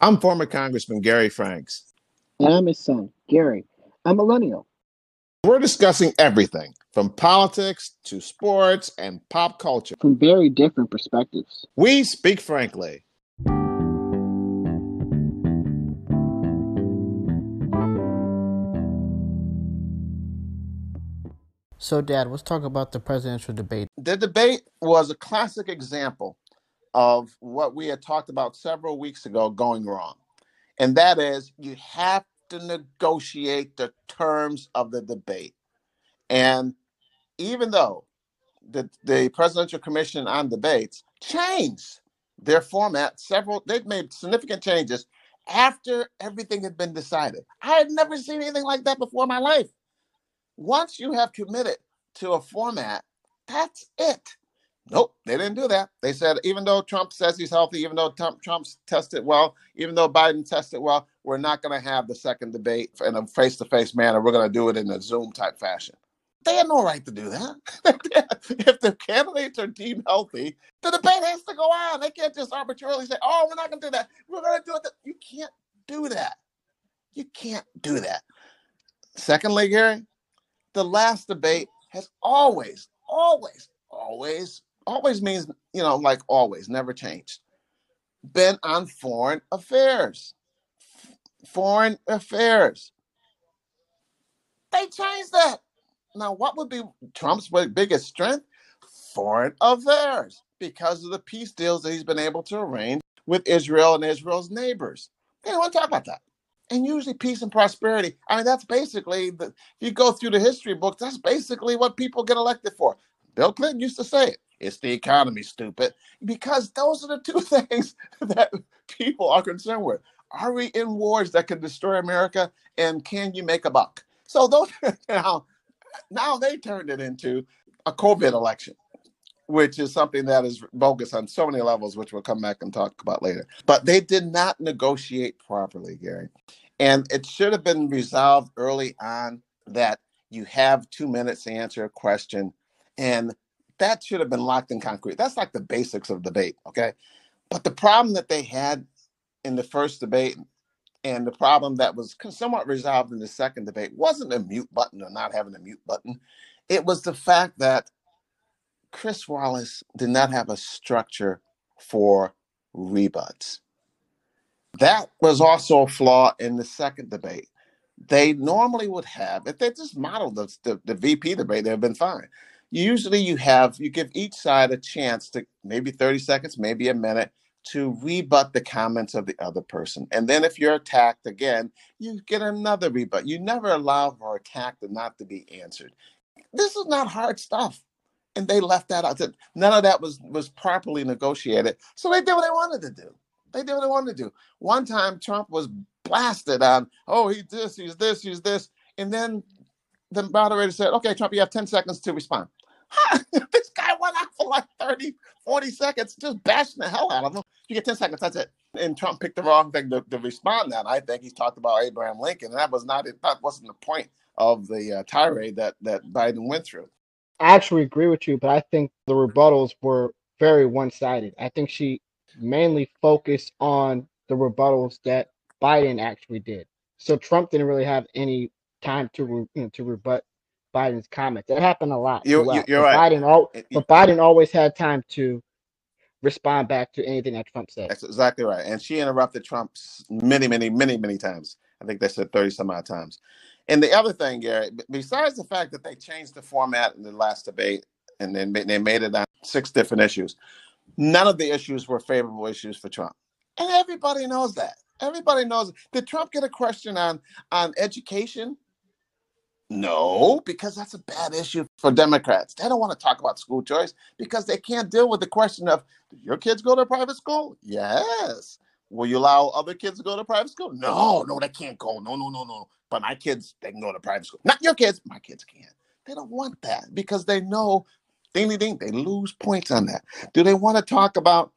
I'm former Congressman Gary Franks. And I'm his son, Gary, a millennial. We're discussing everything from politics to sports and pop culture from very different perspectives. We speak frankly. So, Dad, let's talk about the presidential debate. The debate was a classic example of what we had talked about several weeks ago going wrong. And that is you have to negotiate the terms of the debate. And even though the, the Presidential Commission on Debates changed their format several, they've made significant changes after everything had been decided. I had never seen anything like that before in my life. Once you have committed to a format, that's it. Nope, they didn't do that. They said even though Trump says he's healthy, even though Trump, Trump's tested well, even though Biden tested well, we're not going to have the second debate in a face-to-face manner. We're going to do it in a Zoom type fashion. They had no right to do that. if the candidates are deemed healthy, the debate has to go on. They can't just arbitrarily say, "Oh, we're not going to do that. We're going to do it." You can't do that. You can't do that. Secondly, Gary, the last debate has always, always, always always means, you know, like always, never changed. Been on foreign affairs. Foreign affairs. They changed that. Now, what would be Trump's biggest strength? Foreign affairs, because of the peace deals that he's been able to arrange with Israel and Israel's neighbors. They don't want to talk about that. And usually, peace and prosperity. I mean, that's basically the. If you go through the history books, that's basically what people get elected for. Bill Clinton used to say it. It's the economy, stupid. Because those are the two things that people are concerned with. Are we in wars that can destroy America? And can you make a buck? So those now, now they turned it into a COVID election, which is something that is bogus on so many levels, which we'll come back and talk about later. But they did not negotiate properly, Gary. And it should have been resolved early on that you have two minutes to answer a question. And that should have been locked in concrete. That's like the basics of debate, okay? But the problem that they had in the first debate and the problem that was somewhat resolved in the second debate wasn't a mute button or not having a mute button. It was the fact that Chris Wallace did not have a structure for rebuts. That was also a flaw in the second debate. They normally would have, if they just modeled the, the, the VP debate, they'd have been fine usually you have you give each side a chance to maybe 30 seconds maybe a minute to rebut the comments of the other person. And then if you're attacked again you get another rebut. You never allow for attack to not to be answered. This is not hard stuff. And they left that out. None of that was was properly negotiated. So they did what they wanted to do. They did what they wanted to do. One time trump was blasted on oh he's this he's this he's this. And then the moderator said okay trump you have 10 seconds to respond this guy went out for like 30, 40 seconds, just bashing the hell out of him. You get 10 seconds, that's it. And Trump picked the wrong thing to, to respond that. I think he's talked about Abraham Lincoln, and that was not that wasn't the point of the uh, tirade that that Biden went through. I actually agree with you, but I think the rebuttals were very one-sided. I think she mainly focused on the rebuttals that Biden actually did. So Trump didn't really have any time to you know, to rebut Biden's comments. It happened a lot. You, well. you're right. Biden, all, but Biden always had time to respond back to anything that Trump said. That's exactly right. And she interrupted Trump many, many, many, many times. I think they said 30 some odd times. And the other thing, Gary, besides the fact that they changed the format in the last debate and then they made it on six different issues, none of the issues were favorable issues for Trump. And everybody knows that. Everybody knows. Did Trump get a question on on education? No, because that's a bad issue for Democrats. They don't want to talk about school choice because they can't deal with the question of do your kids go to private school? Yes. Will you allow other kids to go to private school? No, no, they can't go. No, no, no, no. But my kids, they can go to private school. Not your kids. My kids can't. They don't want that because they know, ding, ding, ding, they lose points on that. Do they want to talk about?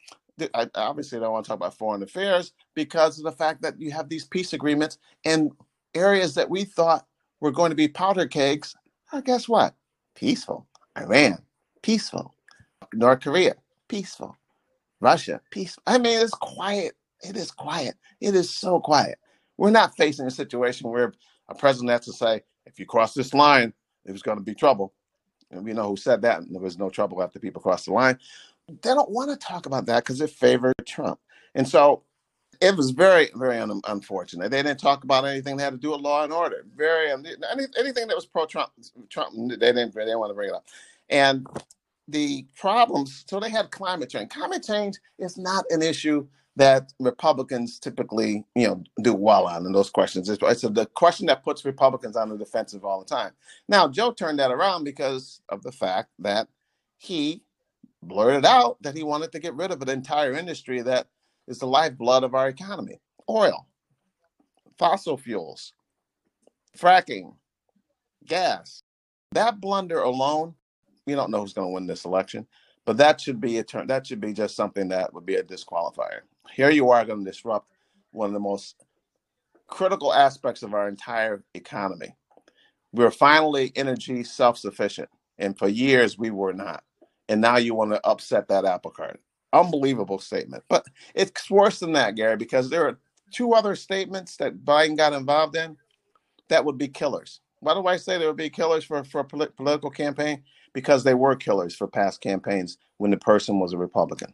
I obviously don't want to talk about foreign affairs because of the fact that you have these peace agreements in areas that we thought were going to be powder kegs. Well, guess what? Peaceful. Iran, peaceful. North Korea, peaceful. Russia, peaceful. I mean, it's quiet It is quiet. It is so quiet. We're not facing a situation where a president has to say, if you cross this line, there's going to be trouble. And we know who said that. And there was no trouble after people crossed the line. They don't want to talk about that because it favored Trump. And so it was very, very un- unfortunate. They didn't talk about anything that had to do with law and order. Very um, any, anything that was pro Trump. Trump they didn't they didn't want to bring it up. And the problems. So they had climate change. Climate change is not an issue that Republicans typically, you know, do well on in those questions. It's, it's the question that puts Republicans on the defensive all the time. Now, Joe turned that around because of the fact that he blurted out that he wanted to get rid of an entire industry that is the lifeblood of our economy: oil, fossil fuels, fracking, gas. That blunder alone, you don't know who's going to win this election, but that should be a turn. That should be just something that would be a disqualifier here you are going to disrupt one of the most critical aspects of our entire economy. We're finally energy self sufficient. And for years, we were not. And now you want to upset that apple cart. Unbelievable statement. But it's worse than that, Gary, because there are two other statements that Biden got involved in that would be killers. Why do I say they would be killers for, for a political campaign? Because they were killers for past campaigns when the person was a Republican.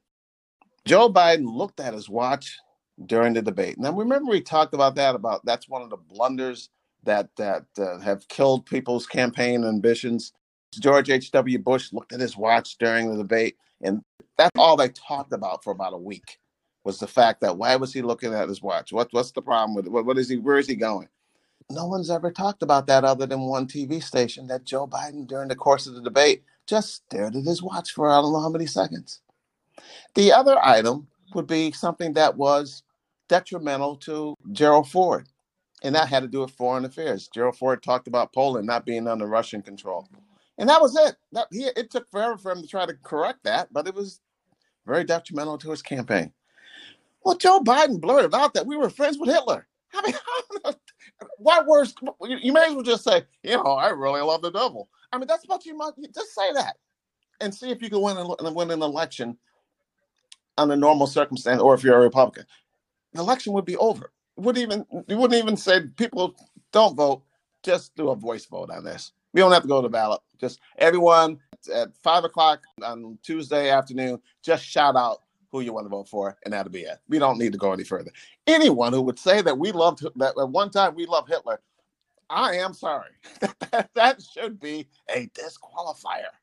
Joe Biden looked at his watch during the debate. Now, remember we talked about that. About that's one of the blunders that that uh, have killed people's campaign ambitions. George H. W. Bush looked at his watch during the debate, and that's all they talked about for about a week was the fact that why was he looking at his watch? What what's the problem with it? What, what is he? Where is he going? No one's ever talked about that other than one TV station that Joe Biden during the course of the debate just stared at his watch for I don't know how many seconds. The other item would be something that was detrimental to Gerald Ford, and that had to do with foreign affairs. Gerald Ford talked about Poland not being under Russian control, and that was it. That he it took forever for him to try to correct that, but it was very detrimental to his campaign. Well, Joe Biden blurted out that we were friends with Hitler. I mean, why worse? You may as well just say, you know, I really love the devil. I mean, that's what you must just say that and see if you can win, win an election under normal circumstance, or if you're a Republican, the election would be over. Wouldn't even you wouldn't even say people don't vote. Just do a voice vote on this. We don't have to go to the ballot. Just everyone at five o'clock on Tuesday afternoon, just shout out who you want to vote for, and that'll be it. We don't need to go any further. Anyone who would say that we loved that at one time we loved Hitler, I am sorry. that should be a disqualifier.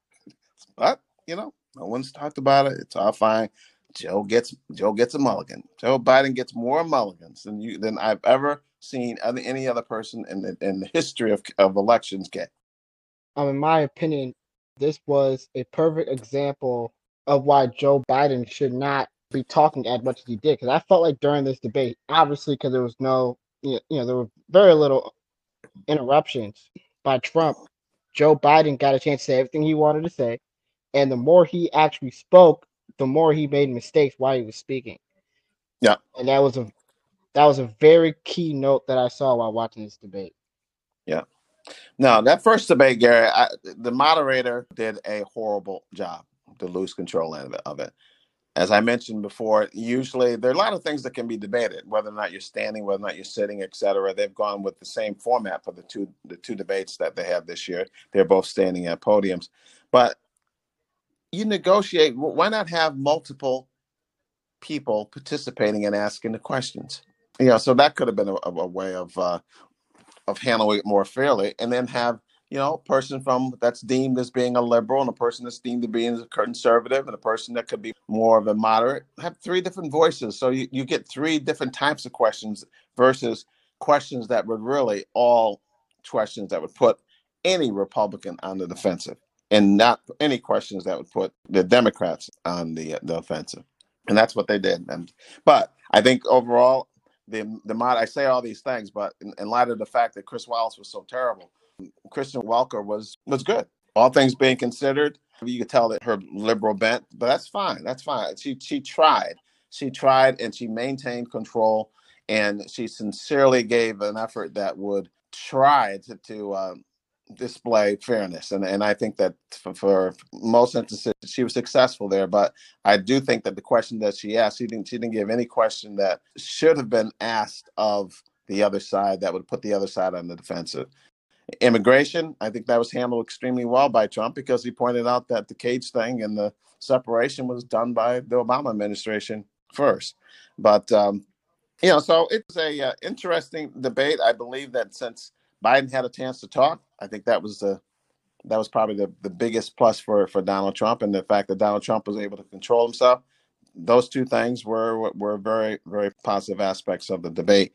But you know, no one's talked about it. It's all fine. Joe gets Joe gets a mulligan. Joe Biden gets more mulligans than you than I've ever seen any other person in the in the history of, of elections get. Um, in my opinion, this was a perfect example of why Joe Biden should not be talking as much as he did. Because I felt like during this debate, obviously, because there was no, you know, there were very little interruptions by Trump. Joe Biden got a chance to say everything he wanted to say, and the more he actually spoke, the more he made mistakes while he was speaking. Yeah. And that was a that was a very key note that I saw while watching this debate. Yeah. No, that first debate, Gary, I, the moderator did a horrible job to lose control of it. As I mentioned before, usually there are a lot of things that can be debated, whether or not you're standing, whether or not you're sitting, et cetera. They've gone with the same format for the two the two debates that they have this year. They're both standing at podiums. But you negotiate. Why not have multiple people participating and asking the questions? You know, so that could have been a, a way of uh, of handling it more fairly, and then have you know person from that's deemed as being a liberal and a person that's deemed to be a conservative and a person that could be more of a moderate have three different voices so you, you get three different types of questions versus questions that would really all questions that would put any republican on the defensive and not any questions that would put the Democrats on the the offensive, and that's what they did. And but I think overall, the the mod I say all these things, but in, in light of the fact that Chris Wallace was so terrible, Kristen Welker was was good. All things being considered, you could tell that her liberal bent, but that's fine. That's fine. She she tried. She tried and she maintained control, and she sincerely gave an effort that would try to to um, display fairness, and and I think that for, for, most instances she was successful there. But I do think that the question that she asked, she didn't she didn't give any question that should have been asked of the other side that would put the other side on the defensive. Immigration, I think that was handled extremely well by Trump because he pointed out that the cage thing and the separation was done by the Obama administration first. But um, you know, so it's a uh, interesting debate. I believe that since Biden had a chance to talk, I think that was the that was probably the, the biggest plus for for Donald Trump and the fact that Donald Trump was able to control himself. Those two things were were very very positive aspects of the debate,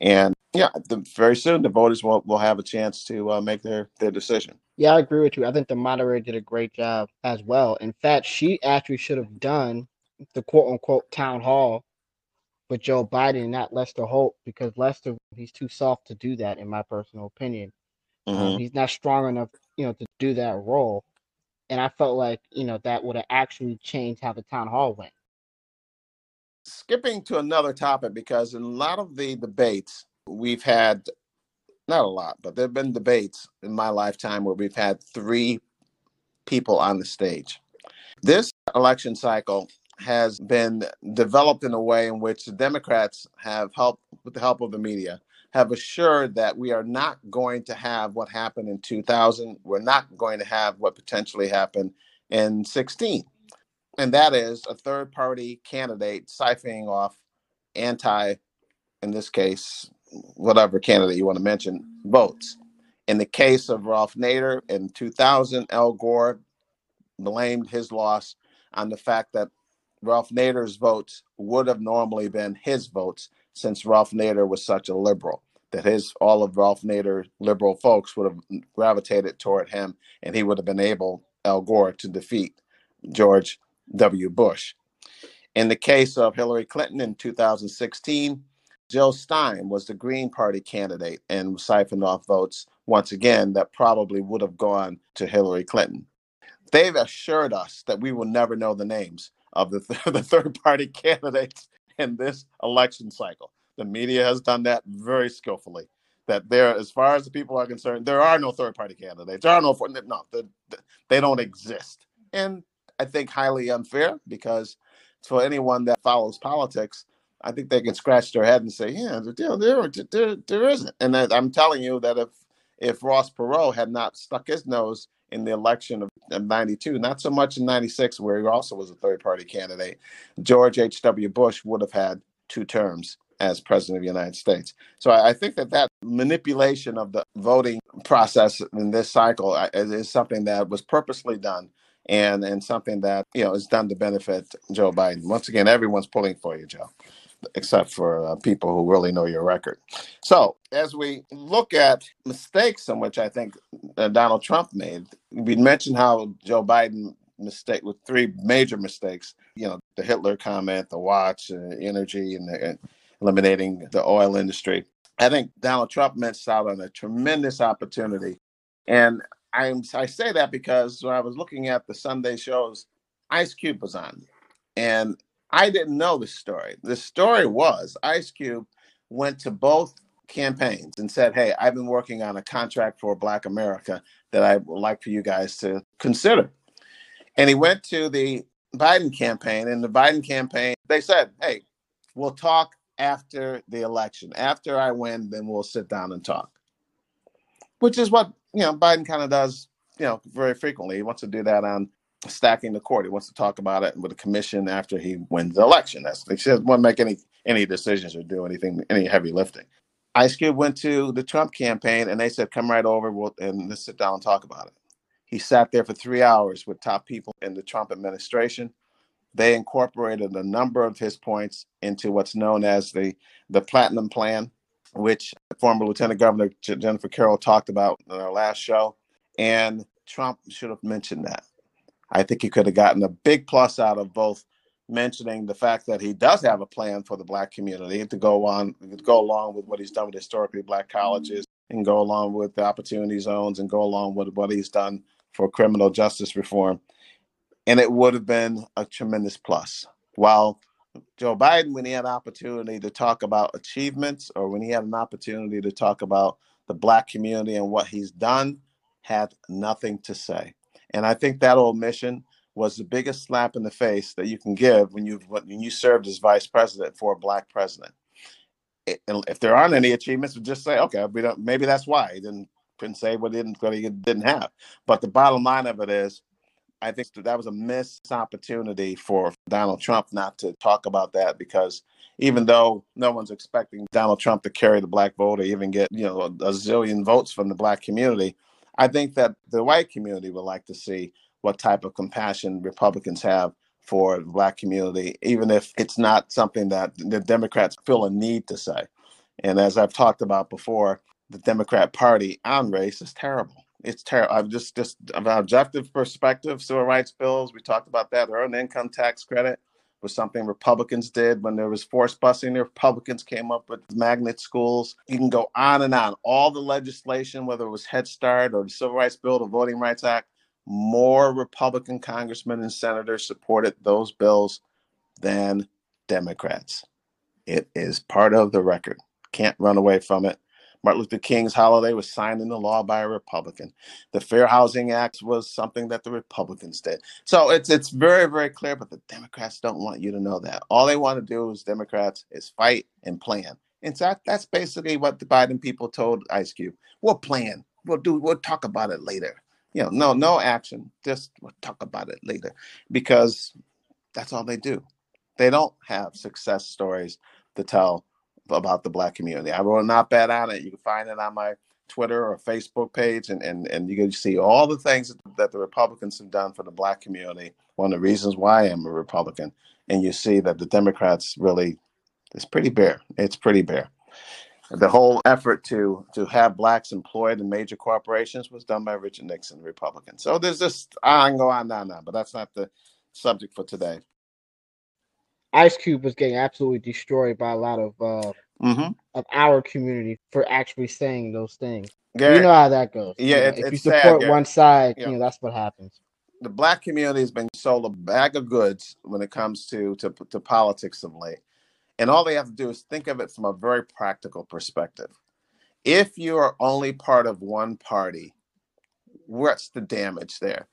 and yeah, the, very soon the voters will, will have a chance to uh, make their their decision. Yeah, I agree with you. I think the moderator did a great job as well. In fact, she actually should have done the quote unquote town hall with Joe Biden, not Lester Holt, because Lester he's too soft to do that, in my personal opinion. Um, mm-hmm. Um, he's not strong enough, you know, to do that role. And I felt like you know that would have actually changed how the town hall went. Skipping to another topic, because in a lot of the debates we've had, not a lot, but there have been debates in my lifetime where we've had three people on the stage. This election cycle, has been developed in a way in which the Democrats have helped, with the help of the media, have assured that we are not going to have what happened in 2000. We're not going to have what potentially happened in 16. And that is a third party candidate siphoning off anti, in this case, whatever candidate you want to mention, votes. In the case of Ralph Nader in 2000, Al Gore blamed his loss on the fact that Ralph Nader's votes would have normally been his votes since Ralph Nader was such a liberal that his all of Ralph Nader liberal folks would have gravitated toward him and he would have been able Al Gore to defeat George W. Bush. In the case of Hillary Clinton in 2016, Jill Stein was the Green Party candidate and siphoned off votes once again that probably would have gone to Hillary Clinton. They've assured us that we will never know the names of the, th- the third party candidates in this election cycle. The media has done that very skillfully. That there, as far as the people are concerned, there are no third party candidates. There are no, no, the, the, they don't exist. And I think highly unfair because for anyone that follows politics, I think they can scratch their head and say, yeah, there, there, there, there isn't. And I'm telling you that if if Ross Perot had not stuck his nose in the election of, 92, not so much in 96, where he also was a third party candidate. George H.W. Bush would have had two terms as president of the United States. So I, I think that that manipulation of the voting process in this cycle is something that was purposely done and and something that you know is done to benefit Joe Biden. Once again, everyone's pulling for you, Joe except for uh, people who really know your record. So, as we look at mistakes in which I think uh, Donald Trump made, we mentioned how Joe Biden mistake with three major mistakes. You know, the Hitler comment, the watch, uh, energy, and, the, and eliminating the oil industry. I think Donald Trump missed out on a tremendous opportunity, and I'm I say that because when I was looking at the Sunday shows, Ice Cube was on, and I didn't know the story. The story was Ice Cube went to both campaigns and said, Hey, I've been working on a contract for Black America that I would like for you guys to consider. And he went to the Biden campaign, and the Biden campaign, they said, Hey, we'll talk after the election. After I win, then we'll sit down and talk. Which is what, you know, Biden kind of does, you know, very frequently. He wants to do that on stacking the court. He wants to talk about it with the commission after he wins the election. That's he doesn't make any any decisions or do anything any heavy lifting. Ice Cube went to the Trump campaign and they said, "Come right over we'll, and let's sit down and talk about it." He sat there for three hours with top people in the Trump administration. They incorporated a number of his points into what's known as the the Platinum Plan, which former Lieutenant Governor Jennifer Carroll talked about in our last show. And Trump should have mentioned that I think he could have gotten a big plus out of both mentioning the fact that he does have a plan for the black community to go on to go along with what he's done with historically black colleges and go along with the opportunity zones and go along with what he's done for criminal justice reform and it would have been a tremendous plus while joe biden when he had an opportunity to talk about achievements or when he had an opportunity to talk about the black community and what he's done had nothing to say. And I think that omission was the biggest slap in the face that you can give when you when you served as vice president for a black president. It, if there aren't any achievements, just say, okay. Maybe that's why he didn't couldn't say what he didn't what he didn't have. But the bottom line of it is, I think that was a missed opportunity for Donald Trump not to talk about that because even though no one's expecting Donald Trump to carry the black vote or even get you know a, a zillion votes from the black community, I think that the white community would like to see what type of compassion Republicans have for the black community, even if it's not something that the Democrats feel a need to say. And as I've talked about before, the Democrat Party on race is terrible. It's terrible. I've just just an objective perspective, civil rights bills. We talked about that. Earned income tax credit was something Republicans did when there was forced busing. The Republicans came up with magnet schools. You can go on and on. All the legislation, whether it was Head Start or the Civil Rights Bill, the Voting Rights Act, more Republican congressmen and senators supported those bills than Democrats. It is part of the record. Can't run away from it. Martin Luther King's holiday was signed into law by a Republican. The Fair Housing Act was something that the Republicans did. So it's it's very very clear, but the Democrats don't want you to know that. All they want to do is Democrats is fight and plan. In fact, that's basically what the Biden people told Ice Cube. We'll plan. We'll do. We'll talk about it later. You know, no no action. Just we'll talk about it later, because that's all they do. They don't have success stories to tell about the black community. I wrote an op-ed on it. You can find it on my Twitter or Facebook page, and and and you can see all the things that the Republicans have done for the black community. One of the reasons why I am a Republican, and you see that the Democrats really, it's pretty bare. It's pretty bare. The whole effort to to have blacks employed in major corporations was done by Richard Nixon, Republican. So there's just I can go on and on, but that's not the subject for today. Ice Cube was getting absolutely destroyed by a lot of uh, mm-hmm. of our community for actually saying those things. You know how that goes. Yeah, you know, it, if you support sad, one side, yeah. you know that's what happens. The black community has been sold a bag of goods when it comes to to, to politics of late, and all they have to do is think of it from a very practical perspective. If you are only part of one party, what's the damage there?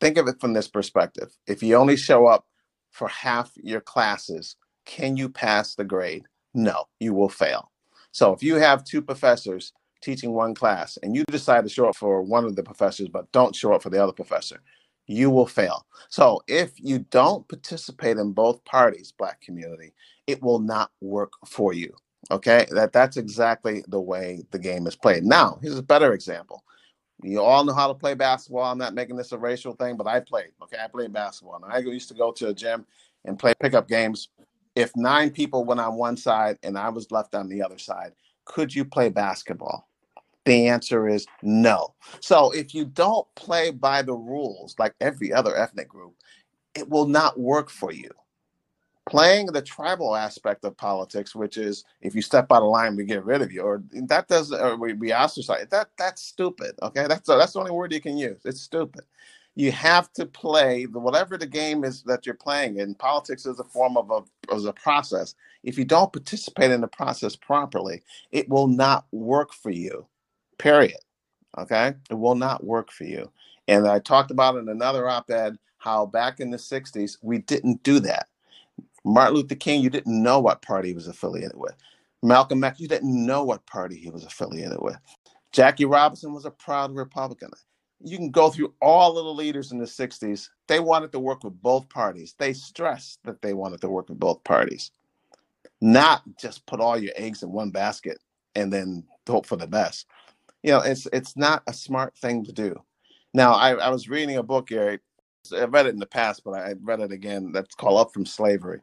Think of it from this perspective. If you only show up for half your classes, can you pass the grade? No, you will fail. So if you have two professors teaching one class and you decide to show up for one of the professors but don't show up for the other professor, you will fail. So if you don't participate in both parties, black community, it will not work for you. Okay? That that's exactly the way the game is played. Now, here's a better example. You all know how to play basketball. I'm not making this a racial thing, but I played. Okay, I played basketball. And I used to go to a gym and play pickup games. If nine people went on one side and I was left on the other side, could you play basketball? The answer is no. So if you don't play by the rules like every other ethnic group, it will not work for you. Playing the tribal aspect of politics, which is if you step out of line, we get rid of you, or that doesn't, or we, we ostracize. That that's stupid. Okay, that's that's the only word you can use. It's stupid. You have to play the whatever the game is that you're playing. And politics is a form of a as a process. If you don't participate in the process properly, it will not work for you. Period. Okay, it will not work for you. And I talked about in another op-ed how back in the '60s we didn't do that. Martin Luther King, you didn't know what party he was affiliated with. Malcolm X, you didn't know what party he was affiliated with. Jackie Robinson was a proud Republican. You can go through all of the leaders in the 60s. They wanted to work with both parties. They stressed that they wanted to work with both parties, not just put all your eggs in one basket and then hope for the best. You know, it's it's not a smart thing to do. Now, I, I was reading a book, Eric. I read it in the past, but I read it again. That's called Up from Slavery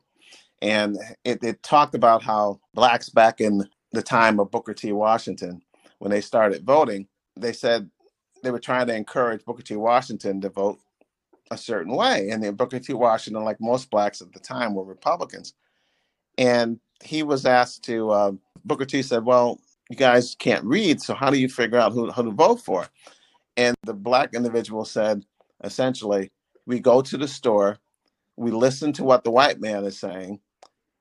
and it, it, talked about how blacks back in the time of Booker T. Washington, when they started voting, they said they were trying to encourage Booker T. Washington to vote a certain way. And then Booker T. Washington, like most blacks at the time, were Republicans. And he was asked to, uh, Booker T said, Well, you guys can't read, so how do you figure out who, who to vote for? And the black individual said, essentially, we go to the store, we listen to what the white man is saying,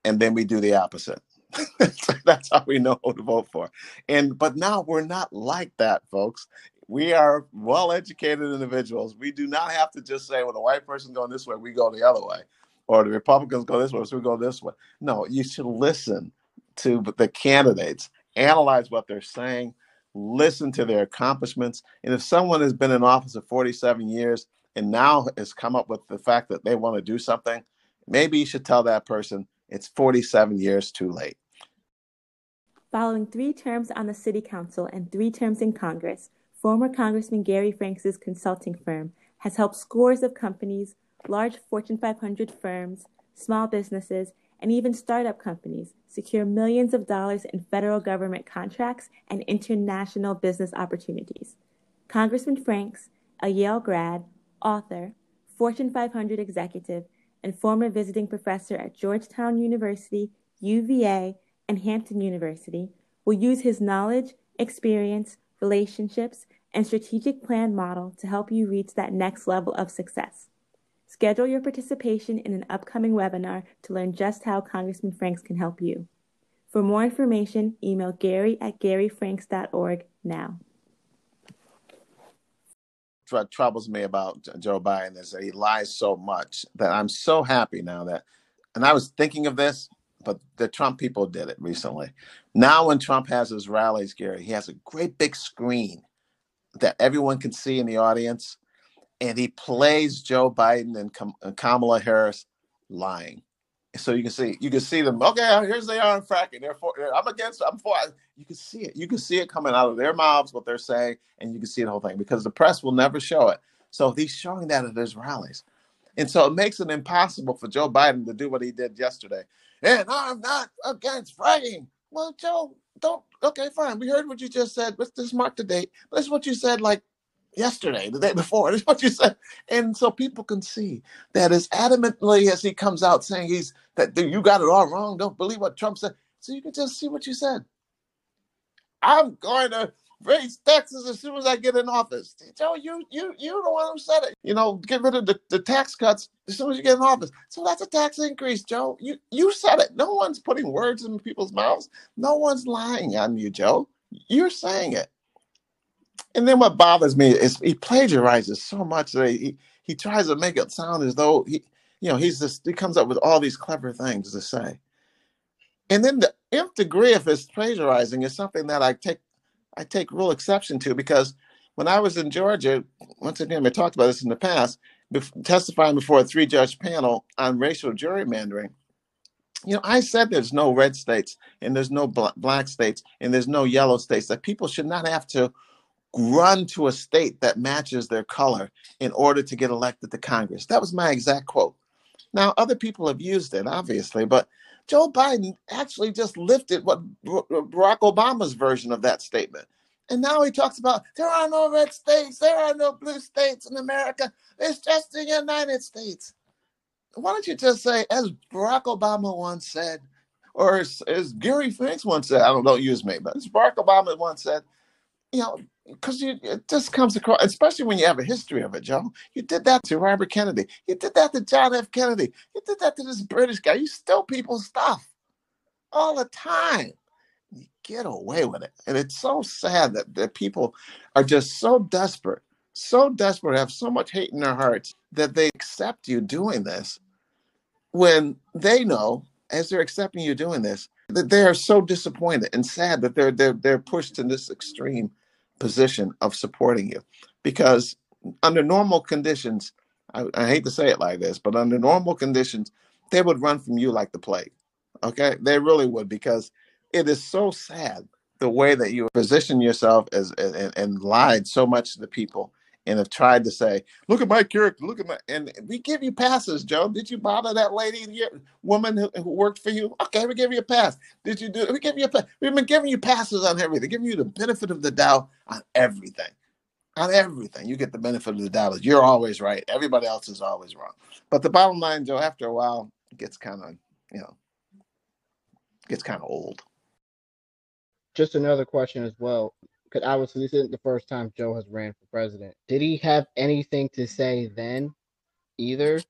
and then we do the opposite. That's how we know who to vote for. And but now we're not like that, folks. We are well educated individuals. We do not have to just say, well, the white person going this way, we go the other way, or the Republicans go this way, so we go this way. No, you should listen to the candidates, analyze what they're saying, listen to their accomplishments. And if someone has been in office for 47 years and now has come up with the fact that they want to do something, maybe you should tell that person it's 47 years too late. Following three terms on the City Council and three terms in Congress, former Congressman Gary Franks' consulting firm has helped scores of companies, large Fortune 500 firms, small businesses, and even startup companies secure millions of dollars in federal government contracts and international business opportunities. Congressman Franks, a Yale grad, author, Fortune 500 executive, and former visiting professor at Georgetown University, UVA, and Hampton University, will use his knowledge, experience, relationships, and strategic plan model to help you reach that next level of success. Schedule your participation in an upcoming webinar to learn just how Congressman Franks can help you. For more information, email gary at garyfranks.org now. What troubles me about Joe Biden is that he lies so much that I'm so happy now that, and I was thinking of this, but the Trump people did it recently. Now, when Trump has his rallies, Gary, he has a great big screen that everyone can see in the audience and he plays Joe Biden and, uh, Kamala Harris lying. So you can see, you can see them. Okay, here's they are in fracking. They're for. I'm against. I'm for. You can see it. You can see it coming out of their mouths, what they're saying, and you can see the whole thing because the press will never show it. So he's showing that at his rallies, and so it makes it impossible for Joe Biden to do what he did yesterday. And I'm not against fracking. Well, Joe, don't. Okay, fine. We heard what you just said. Let's just mark the date. This is what you said like yesterday, the day before. That's what you said. And so people can see that as adamantly as he comes out saying he's that you got it all wrong, don't believe what Trump said. So you can just see what you said. I'm going to raise taxes as soon as I get in office. Joe, you you you the one who said it. You know, get rid of the, the tax cuts as soon as you get in office. So that's a tax increase, Joe. You you said it. No one's putting words in people's mouths. No one's lying on you, Joe. You're saying it. And then what bothers me is he plagiarizes so much that he, he tries to make it sound as though he, you know, he's just he comes up with all these clever things to say. And then the nth degree of his plagiarizing is something that I take I take real exception to because when I was in Georgia, once again, we talked about this in the past, testifying before a three judge panel on racial gerrymandering. You know, I said there's no red states and there's no black states and there's no yellow states, that people should not have to run to a state that matches their color in order to get elected to Congress. That was my exact quote. Now, other people have used it, obviously, but Joe Biden actually just lifted what Barack Obama's version of that statement. And now he talks about there are no red states, there are no blue states in America. It's just the United States. Why don't you just say, as Barack Obama once said, or as, as Gary Franks once said, I don't, don't use me, but as Barack Obama once said, you know, because you it just comes across, especially when you have a history of it, Joe. You did that to Robert Kennedy. You did that to John F. Kennedy. You did that to this British guy. You steal people's stuff all the time. You get away with it. And it's so sad that, that people are just so desperate, so desperate, have so much hate in their hearts that they accept you doing this when they know, as they're accepting you doing this, that they are so disappointed and sad that they're they're they're pushed to this extreme position of supporting you. Because under normal conditions I, I, hate to say it like this but under normal conditions they would run from you like the plague okay? They really would because it is so sad the way that you position yourself as and, and lied so much to the people and have tried to say, "Look at my character, look at my," and we give you passes, Joe. Did you bother that lady, woman who, who, worked for you? Okay, we give you a pass. Did you do? We give you a pass. We've been giving you passes on everything, giving you the benefit of the doubt on everything, on everything. You get the benefit of the doubt. You're always right. Everybody else is always wrong. But the bottom line, Joe, after a while, it gets kind of, you know, gets kind of old. Just another question as well because obviously this isn't the first time Joe has ran for president. Did he have anything to say then, either,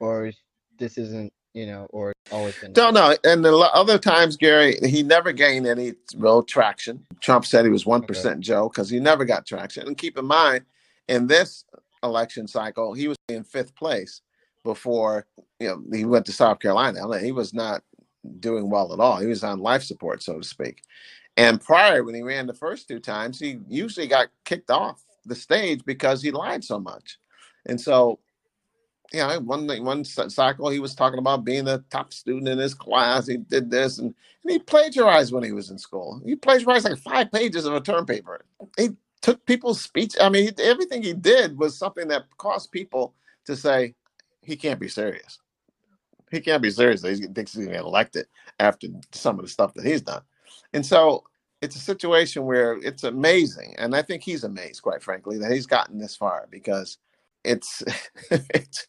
or this isn't you know, or always been. Don't know. And the other times, Gary, he never gained any real traction. Trump said he was one Okay. Joe because he never got traction. And keep in mind, in this election cycle, he was in fifth place before you know he went to South Carolina. He was not doing well at all. He was on life support, so to speak. And prior, when he ran the first two times, he usually got kicked off the stage because he lied so much. And so, you know, one one cycle he was talking about being the top student in his class. He did this, and, and he plagiarized when he was in school. He plagiarized like five pages of a term paper. He took people's speech. I mean, he, everything he did was something that caused people to say he can't be serious. He can't be serious. He thinks he's going to get elected after some of the stuff that he's done. And so it's a situation where it's amazing. And I think he's amazed, quite frankly, that he's gotten this far because it's, it's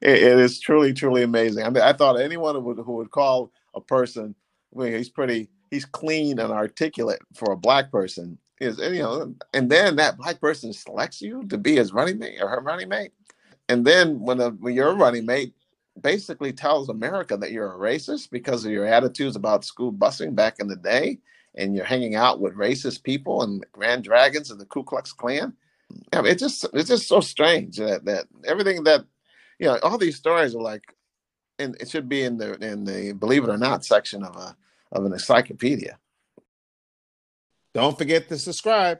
it is truly, truly amazing. I mean, I thought anyone who would, who would call a person, well, he's pretty, he's clean and articulate for a black person is, you know, and then that black person selects you to be his running mate or her running mate. And then when, when your running mate basically tells America that you're a racist because of your attitudes about school busing back in the day, and you're hanging out with racist people and Grand Dragons and the Ku Klux Klan. It's just it's just so strange that that everything that you know all these stories are like, and it should be in the in the believe it or not section of a of an encyclopedia. Don't forget to subscribe.